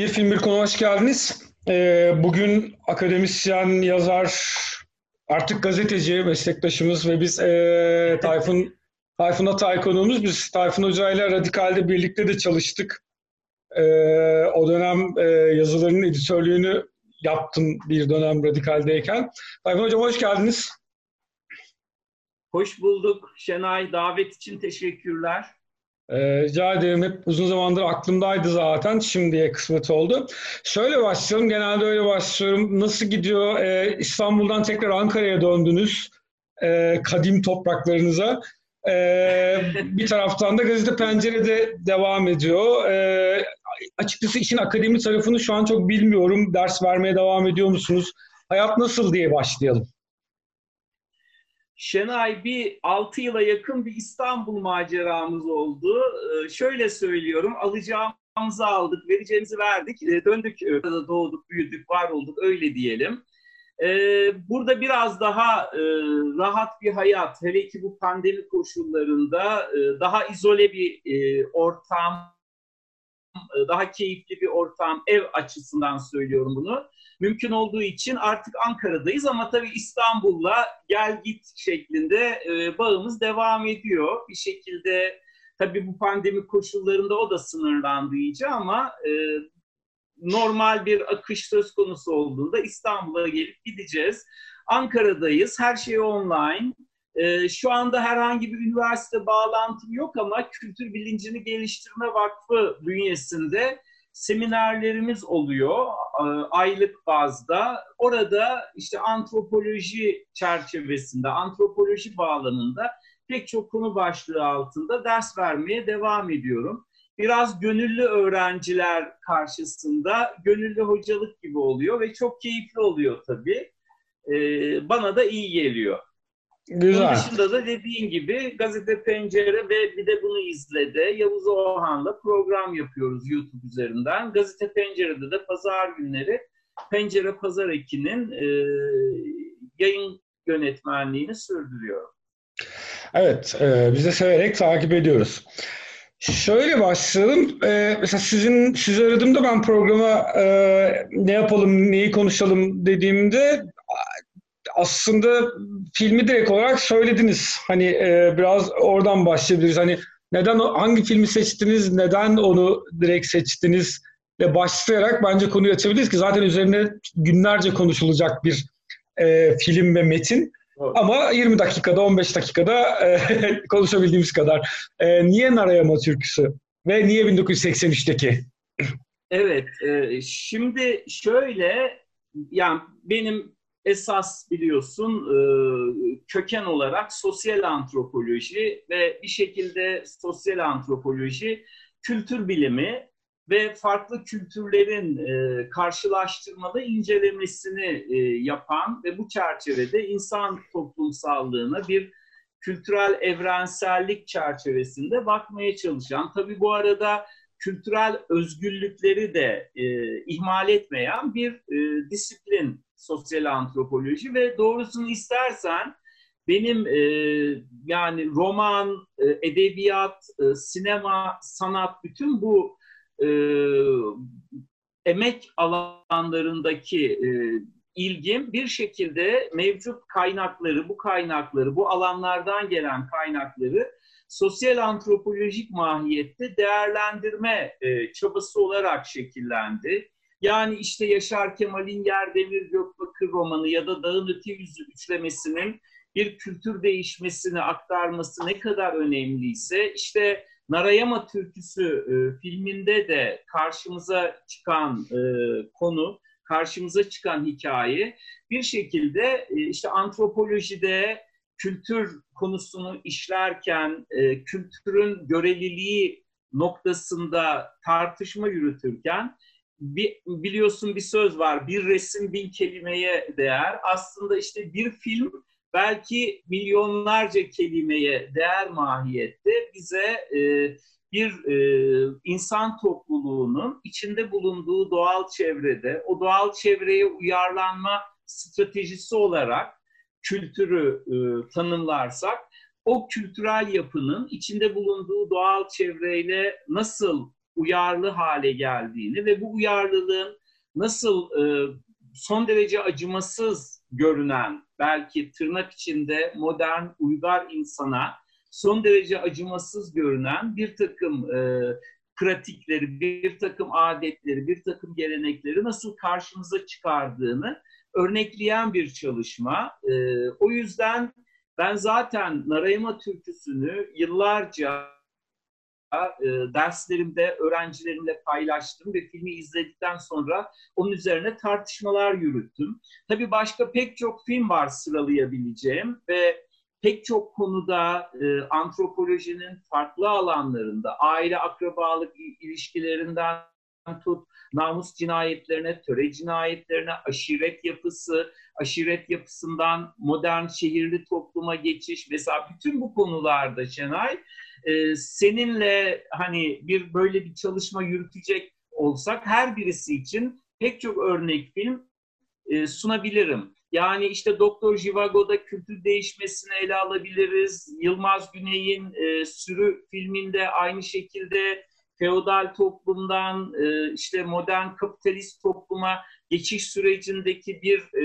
Bir film bir konu hoş geldiniz. Ee, bugün akademisyen, yazar, artık gazeteci meslektaşımız ve biz e, Tayfun Tayfun Atay konuğumuz. Biz Tayfun Hoca ile Radikal'de birlikte de çalıştık. E, o dönem e, yazılarının editörlüğünü yaptım bir dönem Radikal'deyken. Tayfun Hocam hoş geldiniz. Hoş bulduk Şenay. Davet için teşekkürler. Ee, rica ederim. Hep uzun zamandır aklımdaydı zaten. Şimdiye kısmet oldu. Şöyle başlayalım. Genelde öyle başlıyorum. Nasıl gidiyor? Ee, İstanbul'dan tekrar Ankara'ya döndünüz. Ee, kadim topraklarınıza. Ee, bir taraftan da gazete pencerede devam ediyor. Ee, açıkçası işin akademi tarafını şu an çok bilmiyorum. Ders vermeye devam ediyor musunuz? Hayat nasıl diye başlayalım. Şenay bir 6 yıla yakın bir İstanbul maceramız oldu. Ee, şöyle söylüyorum, alacağımızı aldık, vereceğimizi verdik, ee, döndük, e, doğduk, büyüdük, var olduk, öyle diyelim. Ee, burada biraz daha e, rahat bir hayat, hele ki bu pandemi koşullarında e, daha izole bir e, ortam, daha keyifli bir ortam, ev açısından söylüyorum bunu mümkün olduğu için artık Ankara'dayız ama tabii İstanbul'la gel git şeklinde e, bağımız devam ediyor. Bir şekilde tabii bu pandemi koşullarında o da sınırlandı iyice ama e, normal bir akış söz konusu olduğunda İstanbul'a gelip gideceğiz. Ankara'dayız, her şey online. E, şu anda herhangi bir üniversite bağlantım yok ama Kültür Bilincini Geliştirme Vakfı bünyesinde seminerlerimiz oluyor e, aylık bazda. Orada işte antropoloji çerçevesinde, antropoloji bağlamında pek çok konu başlığı altında ders vermeye devam ediyorum. Biraz gönüllü öğrenciler karşısında gönüllü hocalık gibi oluyor ve çok keyifli oluyor tabii. Ee, bana da iyi geliyor. Güzel. Bunun dışında da dediğin gibi gazete pencere ve bir de bunu izledi. Yavuz Oğan'la program yapıyoruz YouTube üzerinden. Gazete pencerede de pazar günleri Pencere Pazar Eki'nin e, yayın yönetmenliğini sürdürüyor. Evet, e, biz de severek takip ediyoruz. Şöyle başlayalım. Ee, mesela sizin sizi aradığımda ben programa e, ne yapalım, neyi konuşalım dediğimde aslında filmi direkt olarak söylediniz. Hani e, biraz oradan başlayabiliriz. Hani neden hangi filmi seçtiniz, neden onu direkt seçtiniz ve başlayarak bence konuyu açabiliriz ki zaten üzerine günlerce konuşulacak bir e, film ve metin. Evet. Ama 20 dakikada, 15 dakikada e, konuşabildiğimiz kadar. E, niye Narayama türküsü ve niye 1983'teki? Evet, e, şimdi şöyle, yani benim esas biliyorsun e, köken olarak sosyal antropoloji ve bir şekilde sosyal antropoloji kültür bilimi ve farklı kültürlerin e, karşılaştırmalı incelemesini e, yapan ve bu çerçevede insan toplumsallığına bir kültürel evrensellik çerçevesinde bakmaya çalışan, tabii bu arada kültürel özgürlükleri de e, ihmal etmeyen bir e, disiplin sosyal antropoloji ve doğrusunu istersen benim e, yani roman, e, edebiyat, e, sinema, sanat bütün bu e, emek alanlarındaki e, ilgim bir şekilde mevcut kaynakları, bu kaynakları, bu alanlardan gelen kaynakları sosyal antropolojik mahiyette değerlendirme e, çabası olarak şekillendi. Yani işte Yaşar Kemal'in Yer Demir Gökbakır romanı ya da Dağın Öte Yüzü üçlemesinin bir kültür değişmesini aktarması ne kadar önemliyse işte Narayama türküsü e, filminde de karşımıza çıkan e, konu, karşımıza çıkan hikaye bir şekilde e, işte antropolojide kültür konusunu işlerken e, kültürün göreliliği noktasında tartışma yürütürken bir, biliyorsun bir söz var bir resim bin kelimeye değer. Aslında işte bir film belki milyonlarca kelimeye değer mahiyette bize e, bir e, insan topluluğunun içinde bulunduğu doğal çevrede o doğal çevreye uyarlanma stratejisi olarak kültürü e, tanımlarsak o kültürel yapının içinde bulunduğu doğal çevreyle nasıl uyarlı hale geldiğini ve bu uyarlılığın nasıl e, son derece acımasız görünen belki tırnak içinde modern uygar insana son derece acımasız görünen bir takım e, pratikleri, bir takım adetleri, bir takım gelenekleri nasıl karşımıza çıkardığını örnekleyen bir çalışma. E, o yüzden ben zaten Narayma türküsünü yıllarca e, derslerimde öğrencilerimle paylaştım ve filmi izledikten sonra onun üzerine tartışmalar yürüttüm. Tabii başka pek çok film var sıralayabileceğim ve pek çok konuda e, antropolojinin farklı alanlarında, aile akrabalık ilişkilerinden tut, namus cinayetlerine, töre cinayetlerine, aşiret yapısı, aşiret yapısından modern şehirli topluma geçiş mesela bütün bu konularda Şenay e, seninle hani bir böyle bir çalışma yürütecek olsak her birisi için pek çok örnek film e, sunabilirim. Yani işte Doktor Jivago'da kültür değişmesini ele alabiliriz. Yılmaz Güney'in e, Sürü filminde aynı şekilde feodal toplumdan e, işte modern kapitalist topluma geçiş sürecindeki bir e,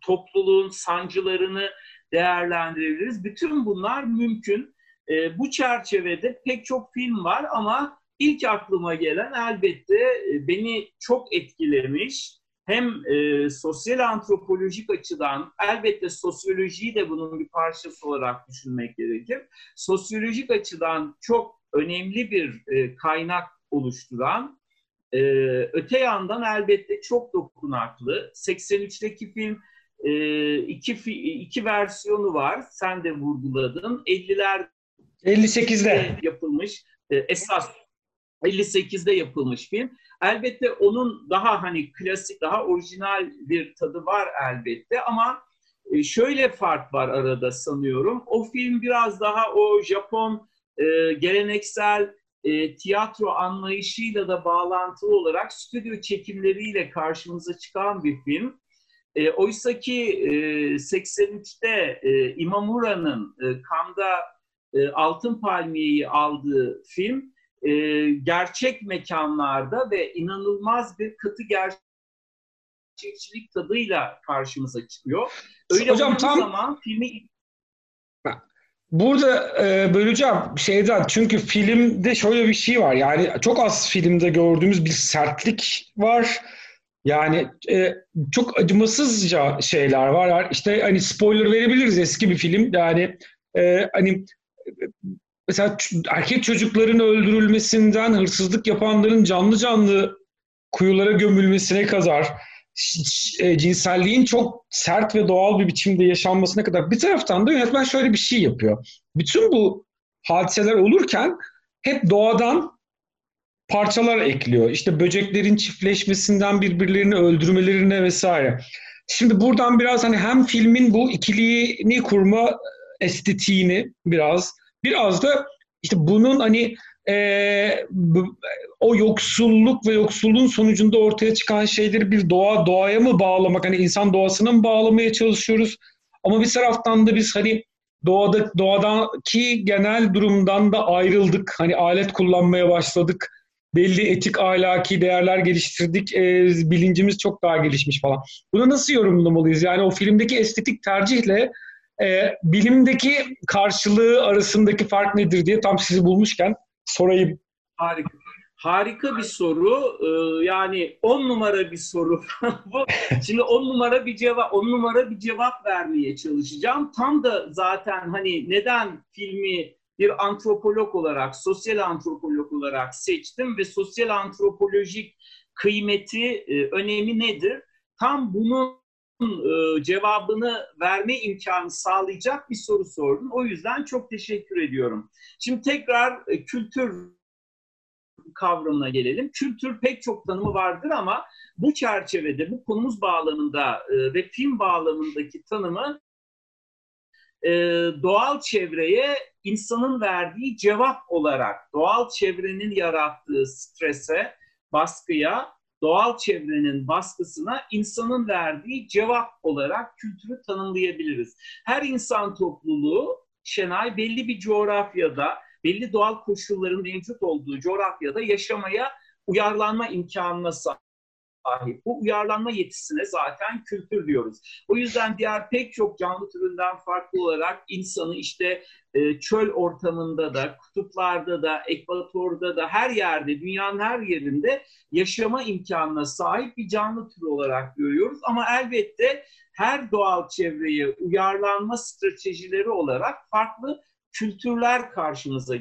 topluluğun sancılarını değerlendirebiliriz. Bütün bunlar mümkün. E, bu çerçevede pek çok film var ama ilk aklıma gelen elbette e, beni çok etkilemiş. Hem e, sosyal antropolojik açıdan elbette sosyolojiyi de bunun bir parçası olarak düşünmek gerekir. Sosyolojik açıdan çok önemli bir e, kaynak oluşturan e, öte yandan elbette çok dokunaklı. 83'teki film e, iki, iki versiyonu var. Sen de vurguladın. 50'ler 58'de yapılmış. E, esas 58'de yapılmış film. Elbette onun daha hani klasik, daha orijinal bir tadı var elbette ama e, şöyle fark var arada sanıyorum. O film biraz daha o Japon e, geleneksel tiyatro anlayışıyla da bağlantılı olarak stüdyo çekimleriyle karşımıza çıkan bir film. E, Oysa ki e, 83'te e, Imamura'nın Kanda e, Altın Palmiye'yi aldığı film e, gerçek mekanlarda ve inanılmaz bir katı gerçekçilik tadıyla karşımıza çıkıyor. Öyle Hocam, tam... zaman filmi Burada e, böleceğim şeyden çünkü filmde şöyle bir şey var yani çok az filmde gördüğümüz bir sertlik var. Yani e, çok acımasızca şeyler var. İşte hani spoiler verebiliriz eski bir film. Yani e, hani mesela erkek çocukların öldürülmesinden hırsızlık yapanların canlı canlı kuyulara gömülmesine kadar e, cinselliğin çok sert ve doğal bir biçimde yaşanmasına kadar bir taraftan da yönetmen şöyle bir şey yapıyor. Bütün bu hadiseler olurken hep doğadan parçalar ekliyor. İşte böceklerin çiftleşmesinden birbirlerini öldürmelerine vesaire. Şimdi buradan biraz hani hem filmin bu ikiliğini kurma estetiğini biraz biraz da işte bunun hani e, o yoksulluk ve yoksulluğun sonucunda ortaya çıkan şeyleri bir doğa doğaya mı bağlamak? Hani insan doğasına mı bağlamaya çalışıyoruz? Ama bir taraftan da biz hani doğada doğadaki genel durumdan da ayrıldık. Hani alet kullanmaya başladık. Belli etik ahlaki değerler geliştirdik. E, bilincimiz çok daha gelişmiş falan. Bunu nasıl yorumlamalıyız? Yani o filmdeki estetik tercihle e, bilimdeki karşılığı arasındaki fark nedir diye tam sizi bulmuşken sorayım. Harika. Harika bir soru. Ee, yani on numara bir soru. Şimdi on numara bir cevap, on numara bir cevap vermeye çalışacağım. Tam da zaten hani neden filmi bir antropolog olarak, sosyal antropolog olarak seçtim ve sosyal antropolojik kıymeti, e, önemi nedir? Tam bunun e, cevabını verme imkanı sağlayacak bir soru sordun. O yüzden çok teşekkür ediyorum. Şimdi tekrar e, kültür kavramına gelelim. Kültür pek çok tanımı vardır ama bu çerçevede, bu konumuz bağlamında e, ve film bağlamındaki tanımı doğal çevreye insanın verdiği cevap olarak, doğal çevrenin yarattığı strese, baskıya doğal çevrenin baskısına insanın verdiği cevap olarak kültürü tanımlayabiliriz. Her insan topluluğu Şenay belli bir coğrafyada belli doğal koşulların mevcut olduğu coğrafyada yaşamaya uyarlanma imkanına sahip sahip. Bu uyarlanma yetisine zaten kültür diyoruz. O yüzden diğer pek çok canlı türünden farklı olarak insanı işte e, çöl ortamında da, kutuplarda da, ekvatorda da her yerde, dünyanın her yerinde yaşama imkanına sahip bir canlı türü olarak görüyoruz. Ama elbette her doğal çevreye uyarlanma stratejileri olarak farklı kültürler karşımıza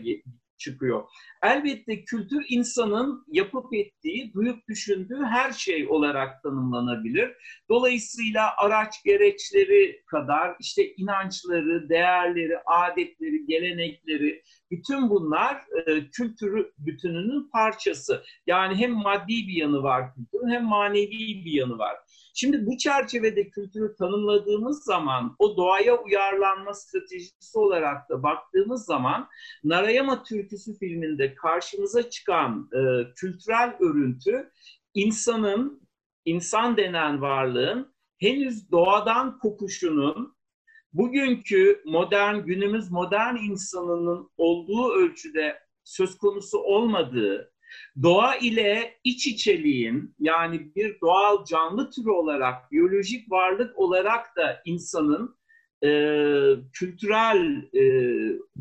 çıkıyor. Elbette kültür insanın yapıp ettiği, duyup düşündüğü her şey olarak tanımlanabilir. Dolayısıyla araç gereçleri kadar işte inançları, değerleri, adetleri, gelenekleri bütün bunlar e, kültürü bütününün parçası. Yani hem maddi bir yanı var kültürün hem manevi bir yanı var. Şimdi bu çerçevede kültürü tanımladığımız zaman o doğaya uyarlanma stratejisi olarak da baktığımız zaman Narayama Türküsü filminde karşımıza çıkan e, kültürel örüntü insanın, insan denen varlığın henüz doğadan kopuşunun bugünkü modern, günümüz modern insanının olduğu ölçüde söz konusu olmadığı, Doğa ile iç içeliğin yani bir doğal canlı türü olarak, biyolojik varlık olarak da insanın e, kültürel e,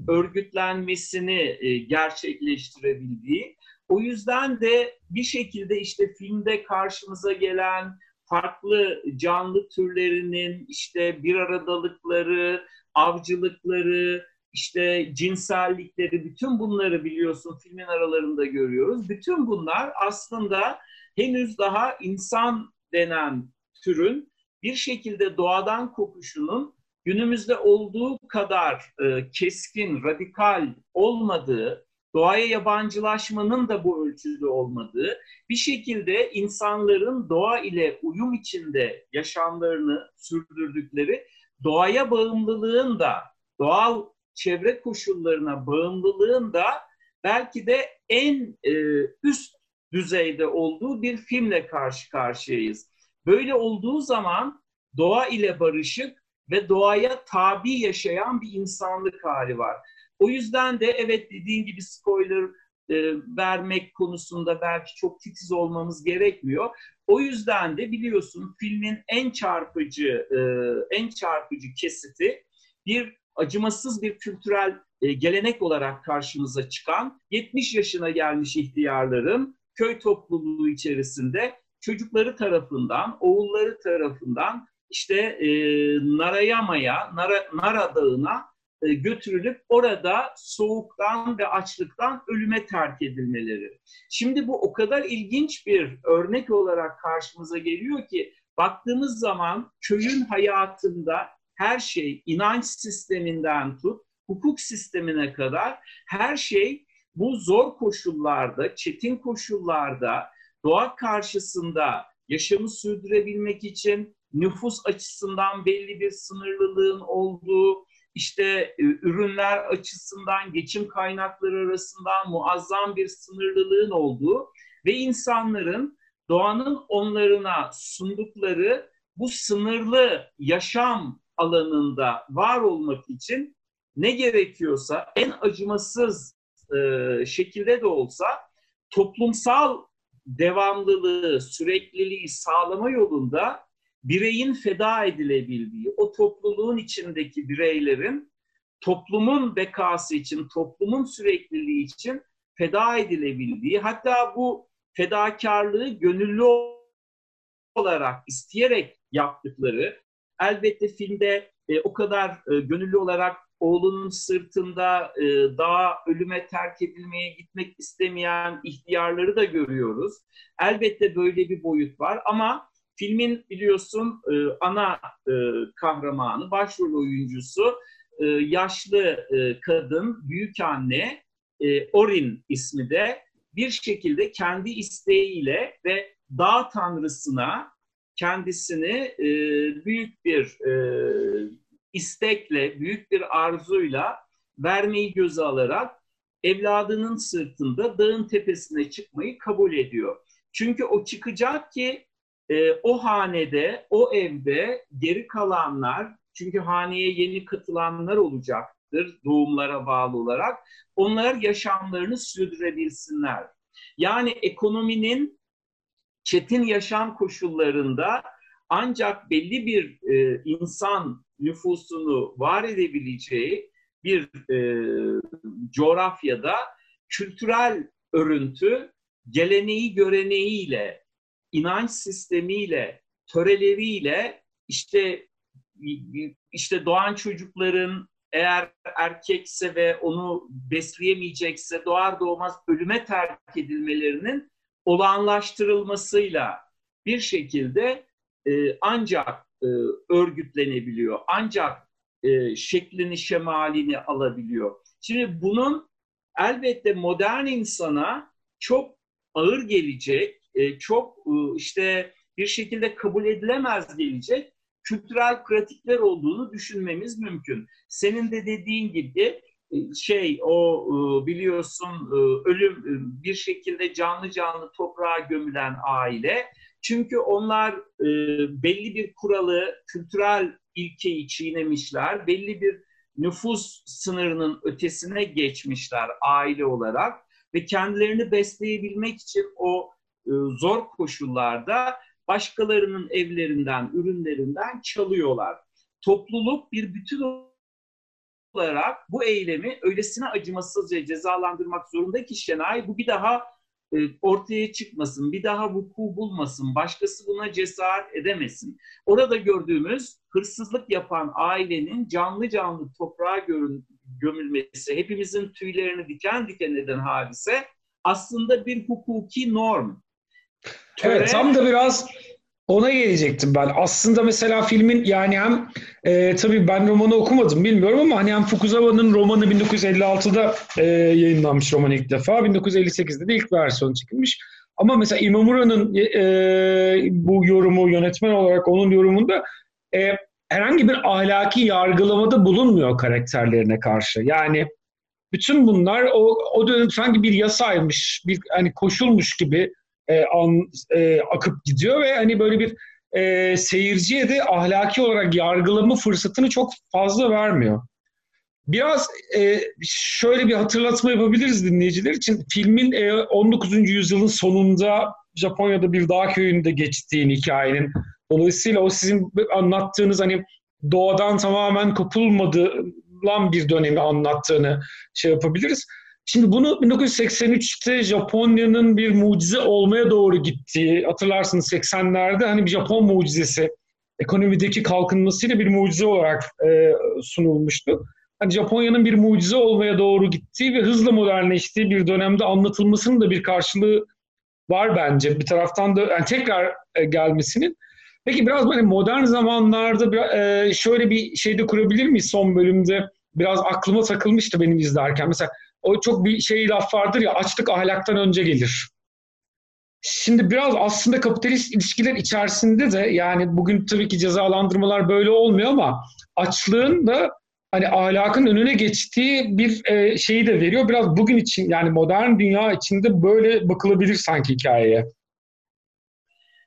örgütlenmesini e, gerçekleştirebildiği, o yüzden de bir şekilde işte filmde karşımıza gelen farklı canlı türlerinin işte bir aradalıkları, avcılıkları, işte cinsellikleri, bütün bunları biliyorsun filmin aralarında görüyoruz. Bütün bunlar aslında henüz daha insan denen türün bir şekilde doğadan kopuşunun günümüzde olduğu kadar e, keskin, radikal olmadığı, doğaya yabancılaşmanın da bu ölçüde olmadığı, bir şekilde insanların doğa ile uyum içinde yaşamlarını sürdürdükleri, doğaya bağımlılığın da doğal çevre koşullarına bağımlılığın da belki de en e, üst düzeyde olduğu bir filmle karşı karşıyayız. Böyle olduğu zaman doğa ile barışık ve doğaya tabi yaşayan bir insanlık hali var. O yüzden de evet dediğin gibi spoiler e, vermek konusunda belki çok titiz olmamız gerekmiyor. O yüzden de biliyorsun filmin en çarpıcı e, en çarpıcı kesiti bir acımasız bir kültürel e, gelenek olarak karşımıza çıkan 70 yaşına gelmiş ihtiyarların köy topluluğu içerisinde çocukları tarafından, oğulları tarafından işte e, Narayama'ya, Nara, Nara Dağı'na e, götürülüp orada soğuktan ve açlıktan ölüme terk edilmeleri. Şimdi bu o kadar ilginç bir örnek olarak karşımıza geliyor ki baktığımız zaman köyün hayatında her şey inanç sisteminden tut, hukuk sistemine kadar her şey bu zor koşullarda, çetin koşullarda doğa karşısında yaşamı sürdürebilmek için nüfus açısından belli bir sınırlılığın olduğu, işte e, ürünler açısından geçim kaynakları arasından muazzam bir sınırlılığın olduğu ve insanların doğanın onlarına sundukları bu sınırlı yaşam alanında var olmak için ne gerekiyorsa en acımasız e, şekilde de olsa toplumsal devamlılığı, sürekliliği sağlama yolunda bireyin feda edilebildiği, o topluluğun içindeki bireylerin toplumun bekası için, toplumun sürekliliği için feda edilebildiği, hatta bu fedakarlığı gönüllü olarak, isteyerek yaptıkları, elbette filmde e, o kadar e, gönüllü olarak oğlunun sırtında e, daha ölüme terk edilmeye gitmek istemeyen ihtiyarları da görüyoruz. Elbette böyle bir boyut var ama filmin biliyorsun e, ana e, kahramanı, başrol oyuncusu e, yaşlı e, kadın, büyük anne e, Orin ismi de bir şekilde kendi isteğiyle ve dağ tanrısına kendisini e, büyük bir e, istekle, büyük bir arzuyla vermeyi göze alarak evladının sırtında dağın tepesine çıkmayı kabul ediyor. Çünkü o çıkacak ki e, o hanede, o evde geri kalanlar, çünkü haneye yeni katılanlar olacak. olacaktır doğumlara bağlı olarak. Onlar yaşamlarını sürdürebilsinler. Yani ekonominin çetin yaşam koşullarında ancak belli bir e, insan nüfusunu var edebileceği bir e, coğrafyada kültürel örüntü geleneği göreneğiyle, inanç sistemiyle, töreleriyle işte işte doğan çocukların eğer erkekse ve onu besleyemeyecekse doğar doğmaz ölüme terk edilmelerinin olağanlaştırılmasıyla bir şekilde e, ancak e, örgütlenebiliyor, ancak e, şeklini şemalini alabiliyor. Şimdi bunun elbette modern insana çok ağır gelecek, e, çok e, işte bir şekilde kabul edilemez gelecek kültürel pratikler olduğunu düşünmemiz mümkün. Senin de dediğin gibi şey o e, biliyorsun e, ölüm bir şekilde canlı canlı toprağa gömülen aile. Çünkü onlar belli bir kuralı, kültürel ilkeyi çiğnemişler. Belli bir nüfus sınırının ötesine geçmişler aile olarak ve kendilerini besleyebilmek için o zor koşullarda başkalarının evlerinden, ürünlerinden çalıyorlar. Topluluk bir bütün olarak bu eylemi öylesine acımasızca cezalandırmak zorunda ki Şenay bu bir daha e, ortaya çıkmasın, bir daha vuku bulmasın, başkası buna cesaret edemesin. Orada gördüğümüz hırsızlık yapan ailenin canlı canlı toprağa gömülmesi, hepimizin tüylerini diken diken eden hadise aslında bir hukuki norm. Töre... Evet tam da biraz ona gelecektim ben. Aslında mesela filmin yani hem e, tabii ben romanı okumadım bilmiyorum ama hani hem Fukuzawa'nın romanı 1956'da e, yayınlanmış roman ilk defa. 1958'de de ilk versiyonu çekilmiş. Ama mesela İmamura'nın e, bu yorumu yönetmen olarak onun yorumunda e, herhangi bir ahlaki yargılamada bulunmuyor karakterlerine karşı. Yani bütün bunlar o, o dönem sanki bir yasaymış, bir hani koşulmuş gibi e, an, e, akıp gidiyor ve hani böyle bir e, seyirciye de ahlaki olarak yargılama fırsatını çok fazla vermiyor. Biraz e, şöyle bir hatırlatma yapabiliriz dinleyiciler için. Filmin e, 19. yüzyılın sonunda Japonya'da bir dağ köyünde geçtiğini hikayenin. Dolayısıyla o sizin anlattığınız hani doğadan tamamen kopulmadılan bir dönemi anlattığını şey yapabiliriz. Şimdi bunu 1983'te Japonya'nın bir mucize olmaya doğru gittiği, hatırlarsınız 80'lerde hani bir Japon mucizesi, ekonomideki kalkınmasıyla bir mucize olarak e, sunulmuştu. Hani Japonya'nın bir mucize olmaya doğru gittiği ve hızla modernleştiği bir dönemde anlatılmasının da bir karşılığı var bence. Bir taraftan da yani tekrar e, gelmesinin. Peki biraz böyle modern zamanlarda bir, e, şöyle bir şey de kurabilir miyiz son bölümde? Biraz aklıma takılmıştı benim izlerken. Mesela o çok bir şey laf vardır ya açlık ahlaktan önce gelir. Şimdi biraz aslında kapitalist ilişkiler içerisinde de yani bugün tabii ki cezalandırmalar böyle olmuyor ama açlığın da hani ahlakın önüne geçtiği bir e, şeyi de veriyor. Biraz bugün için yani modern dünya içinde böyle bakılabilir sanki hikayeye.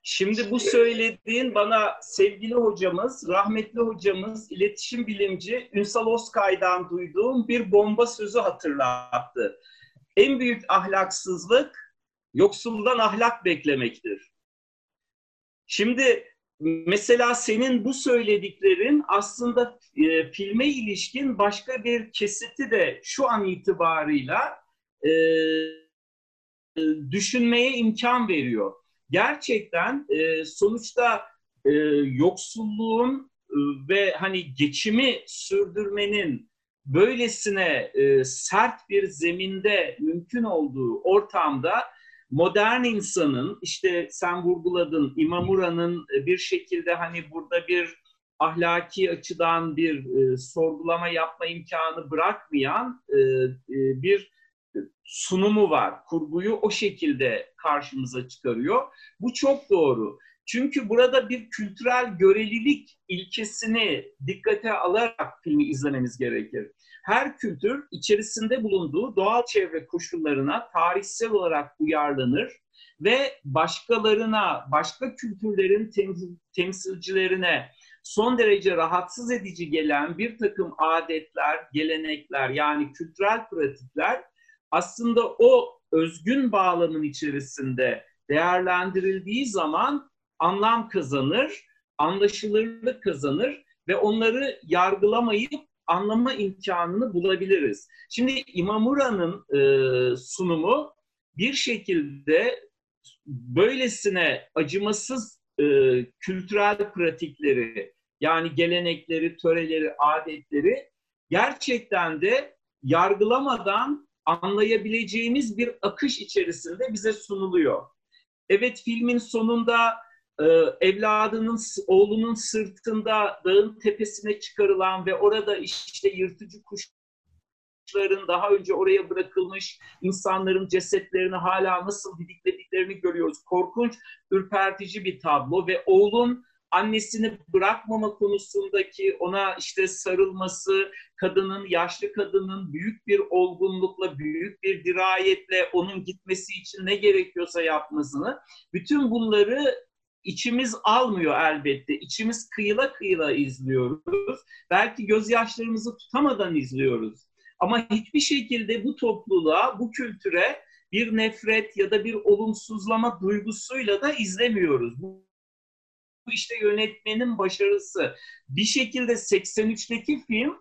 Şimdi bu söylediğin bana sevgili hocamız, rahmetli hocamız, iletişim bilimci Ünsal Oskay'dan duyduğum bir bomba sözü hatırlattı. En büyük ahlaksızlık yoksuldan ahlak beklemektir. Şimdi mesela senin bu söylediklerin aslında e, filme ilişkin başka bir kesiti de şu an itibarıyla e, düşünmeye imkan veriyor gerçekten e, sonuçta e, yoksulluğun e, ve hani geçimi sürdürmenin böylesine e, sert bir zeminde mümkün olduğu ortamda modern insanın işte sen vurguladın İmamura'nın e, bir şekilde hani burada bir ahlaki açıdan bir e, sorgulama yapma imkanı bırakmayan e, e, bir sunumu var. Kurguyu o şekilde karşımıza çıkarıyor. Bu çok doğru. Çünkü burada bir kültürel görelilik ilkesini dikkate alarak filmi izlememiz gerekir. Her kültür içerisinde bulunduğu doğal çevre koşullarına tarihsel olarak uyarlanır ve başkalarına, başka kültürlerin temsilcilerine son derece rahatsız edici gelen bir takım adetler, gelenekler yani kültürel pratikler aslında o özgün bağlamın içerisinde değerlendirildiği zaman anlam kazanır, anlaşılırlık kazanır ve onları yargılamayıp anlama imkanını bulabiliriz. Şimdi İmamura'nın e, sunumu bir şekilde böylesine acımasız e, kültürel pratikleri yani gelenekleri, töreleri, adetleri gerçekten de yargılamadan anlayabileceğimiz bir akış içerisinde bize sunuluyor. Evet filmin sonunda e, evladının, oğlunun sırtında dağın tepesine çıkarılan ve orada işte yırtıcı kuşların daha önce oraya bırakılmış insanların cesetlerini hala nasıl didiklediklerini görüyoruz. Korkunç, ürpertici bir tablo ve oğlun annesini bırakmama konusundaki ona işte sarılması, kadının, yaşlı kadının büyük bir olgunlukla, büyük bir dirayetle onun gitmesi için ne gerekiyorsa yapmasını, bütün bunları içimiz almıyor elbette. İçimiz kıyıla kıyıla izliyoruz. Belki gözyaşlarımızı tutamadan izliyoruz. Ama hiçbir şekilde bu topluluğa, bu kültüre bir nefret ya da bir olumsuzlama duygusuyla da izlemiyoruz. Bu işte yönetmenin başarısı. Bir şekilde 83'teki film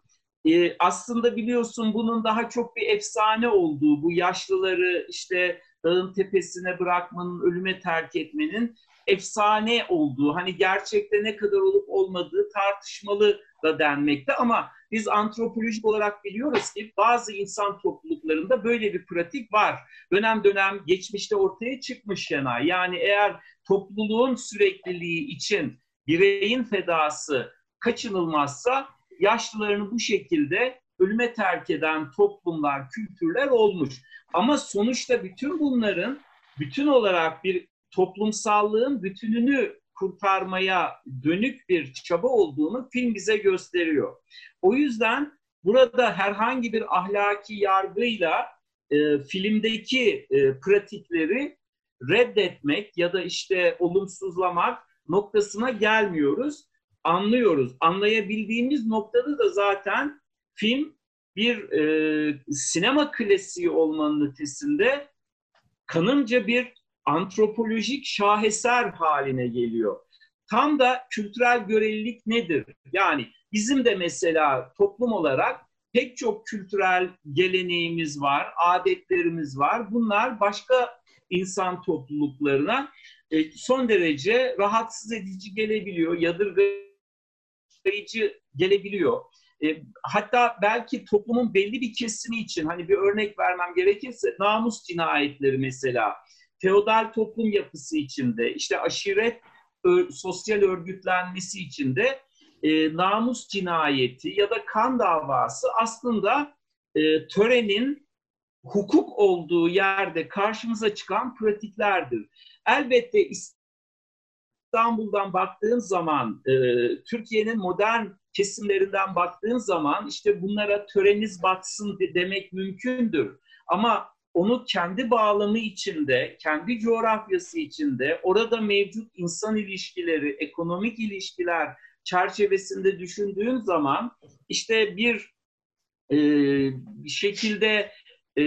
e, aslında biliyorsun bunun daha çok bir efsane olduğu, bu yaşlıları işte dağın tepesine bırakmanın, ölüme terk etmenin efsane olduğu, hani gerçekte ne kadar olup olmadığı tartışmalı da denmekte ama biz antropolojik olarak biliyoruz ki bazı insan topluluklarında böyle bir pratik var. Dönem dönem geçmişte ortaya çıkmış Şenay. Yani eğer topluluğun sürekliliği için bireyin fedası kaçınılmazsa yaşlılarını bu şekilde ölüme terk eden toplumlar, kültürler olmuş. Ama sonuçta bütün bunların bütün olarak bir toplumsallığın bütününü kurtarmaya dönük bir çaba olduğunu film bize gösteriyor. O yüzden burada herhangi bir ahlaki yargıyla e, filmdeki e, pratikleri reddetmek ya da işte olumsuzlamak noktasına gelmiyoruz. Anlıyoruz. Anlayabildiğimiz noktada da zaten film bir e, sinema klasiği olmanın ötesinde kanımca bir antropolojik şaheser haline geliyor. Tam da kültürel görelilik nedir? Yani bizim de mesela toplum olarak pek çok kültürel geleneğimiz var, adetlerimiz var. Bunlar başka insan topluluklarına e, son derece rahatsız edici gelebiliyor, yadırgayıcı gelebiliyor. E, hatta belki toplumun belli bir kesimi için hani bir örnek vermem gerekirse namus cinayetleri mesela feodal toplum yapısı içinde, işte aşiret ö, sosyal örgütlenmesi içinde e, namus cinayeti ya da kan davası aslında e, törenin hukuk olduğu yerde karşımıza çıkan pratiklerdir. Elbette İstanbul'dan baktığın zaman, e, Türkiye'nin modern kesimlerinden baktığın zaman işte bunlara töreniz batsın demek mümkündür. Ama onu kendi bağlamı içinde, kendi coğrafyası içinde, orada mevcut insan ilişkileri, ekonomik ilişkiler çerçevesinde düşündüğün zaman işte bir e, şekilde e,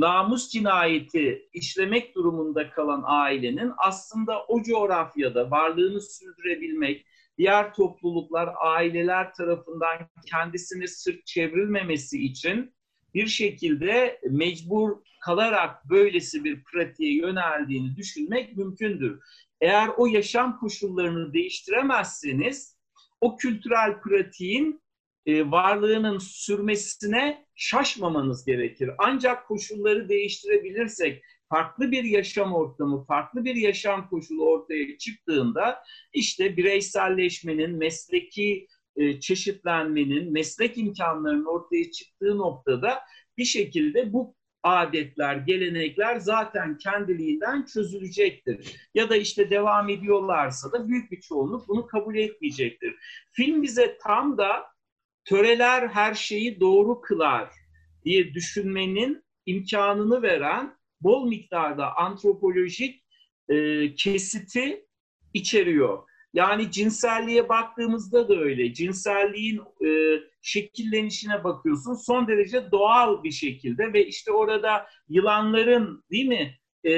namus cinayeti işlemek durumunda kalan ailenin aslında o coğrafyada varlığını sürdürebilmek, diğer topluluklar, aileler tarafından kendisini sırt çevrilmemesi için bir şekilde mecbur kalarak böylesi bir pratiğe yöneldiğini düşünmek mümkündür. Eğer o yaşam koşullarını değiştiremezseniz o kültürel pratiğin e, varlığının sürmesine şaşmamanız gerekir. Ancak koşulları değiştirebilirsek, farklı bir yaşam ortamı, farklı bir yaşam koşulu ortaya çıktığında işte bireyselleşmenin, mesleki e, çeşitlenmenin, meslek imkanlarının ortaya çıktığı noktada bir şekilde bu adetler, gelenekler zaten kendiliğinden çözülecektir. Ya da işte devam ediyorlarsa da büyük bir çoğunluk bunu kabul etmeyecektir. Film bize tam da töreler her şeyi doğru kılar diye düşünmenin imkanını veren bol miktarda antropolojik e, kesiti içeriyor. Yani cinselliğe baktığımızda da öyle. Cinselliğin e, şekillenişine bakıyorsun son derece doğal bir şekilde ve işte orada yılanların değil mi e,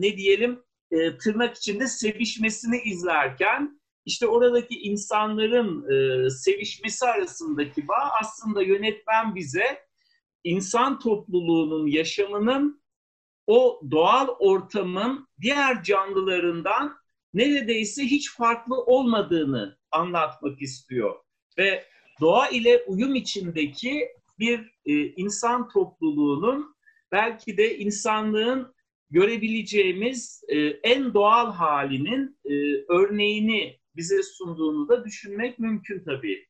ne diyelim e, tırnak içinde sevişmesini izlerken işte oradaki insanların e, sevişmesi arasındaki bağ aslında yönetmen bize insan topluluğunun yaşamının o doğal ortamın diğer canlılarından neredeyse hiç farklı olmadığını anlatmak istiyor. Ve doğa ile uyum içindeki bir e, insan topluluğunun belki de insanlığın görebileceğimiz e, en doğal halinin e, örneğini bize sunduğunu da düşünmek mümkün tabii.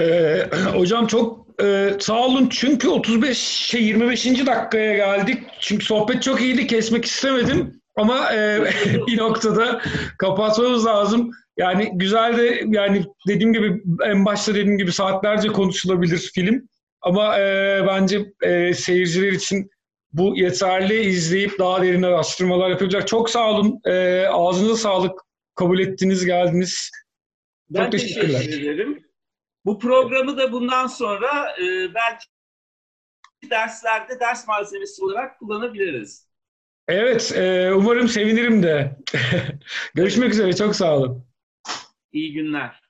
Ee, hocam çok e, sağ olun çünkü 35 şey 25. dakikaya geldik. Çünkü sohbet çok iyiydi kesmek istemedim ama e, bir noktada kapatmamız lazım. Yani güzel de yani dediğim gibi en başta dediğim gibi saatlerce konuşulabilir film. Ama e, bence e, seyirciler için bu yeterli izleyip daha derin araştırmalar yapacak. Çok sağ olun. E, ağzınıza sağlık. Kabul ettiniz, geldiniz. Ben Çok teşekkürler. teşekkür ederim. Bu programı da bundan sonra e, belki derslerde ders malzemesi olarak kullanabiliriz. Evet, e, umarım sevinirim de. Görüşmek üzere, çok sağ olun. İyi günler.